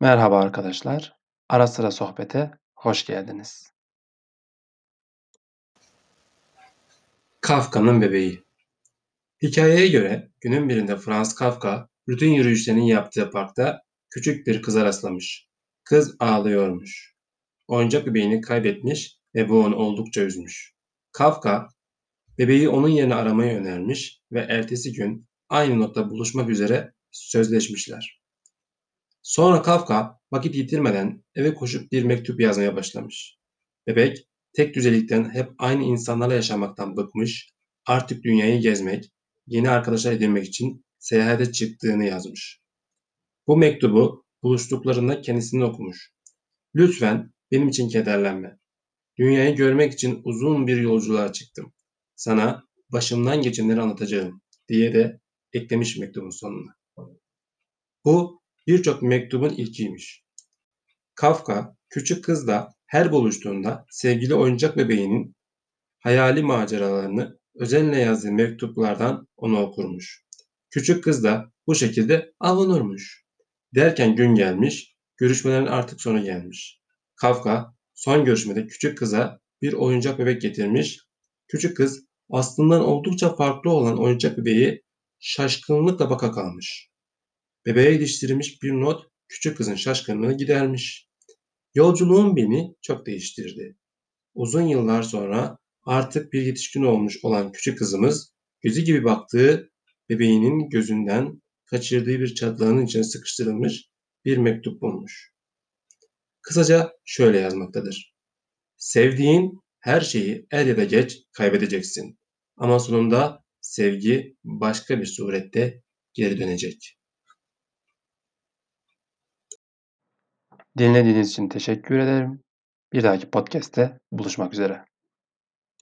Merhaba arkadaşlar. Ara sıra sohbete hoş geldiniz. Kafka'nın bebeği Hikayeye göre günün birinde Franz Kafka rutin yürüyüşlerini yaptığı parkta küçük bir kıza rastlamış. Kız ağlıyormuş. Oyuncak bebeğini kaybetmiş ve bu onu oldukça üzmüş. Kafka bebeği onun yerine aramayı önermiş ve ertesi gün aynı nokta buluşmak üzere sözleşmişler. Sonra Kafka vakit yitirmeden eve koşup bir mektup yazmaya başlamış. Bebek tek düzelikten hep aynı insanlarla yaşamaktan bıkmış, artık dünyayı gezmek, yeni arkadaşlar edinmek için seyahate çıktığını yazmış. Bu mektubu buluştuklarında kendisini okumuş. Lütfen benim için kederlenme. Dünyayı görmek için uzun bir yolculuğa çıktım. Sana başımdan geçenleri anlatacağım diye de eklemiş mektubun sonuna. Bu birçok mektubun ilkiymiş. Kafka küçük kızla her buluştuğunda sevgili oyuncak bebeğinin hayali maceralarını özenle yazdığı mektuplardan ona okurmuş. Küçük kız da bu şekilde avunurmuş. Derken gün gelmiş, görüşmelerin artık sonu gelmiş. Kafka son görüşmede küçük kıza bir oyuncak bebek getirmiş. Küçük kız aslından oldukça farklı olan oyuncak bebeği şaşkınlıkla baka kalmış. Bebeğe iliştirilmiş bir not küçük kızın şaşkınlığını gidermiş. Yolculuğum beni çok değiştirdi. Uzun yıllar sonra artık bir yetişkin olmuş olan küçük kızımız gözü gibi baktığı bebeğinin gözünden kaçırdığı bir çatlağının içine sıkıştırılmış bir mektup bulmuş. Kısaca şöyle yazmaktadır. Sevdiğin her şeyi er ya da geç kaybedeceksin. Ama sonunda sevgi başka bir surette geri dönecek. Dinlediğiniz için teşekkür ederim. Bir dahaki podcast'te buluşmak üzere.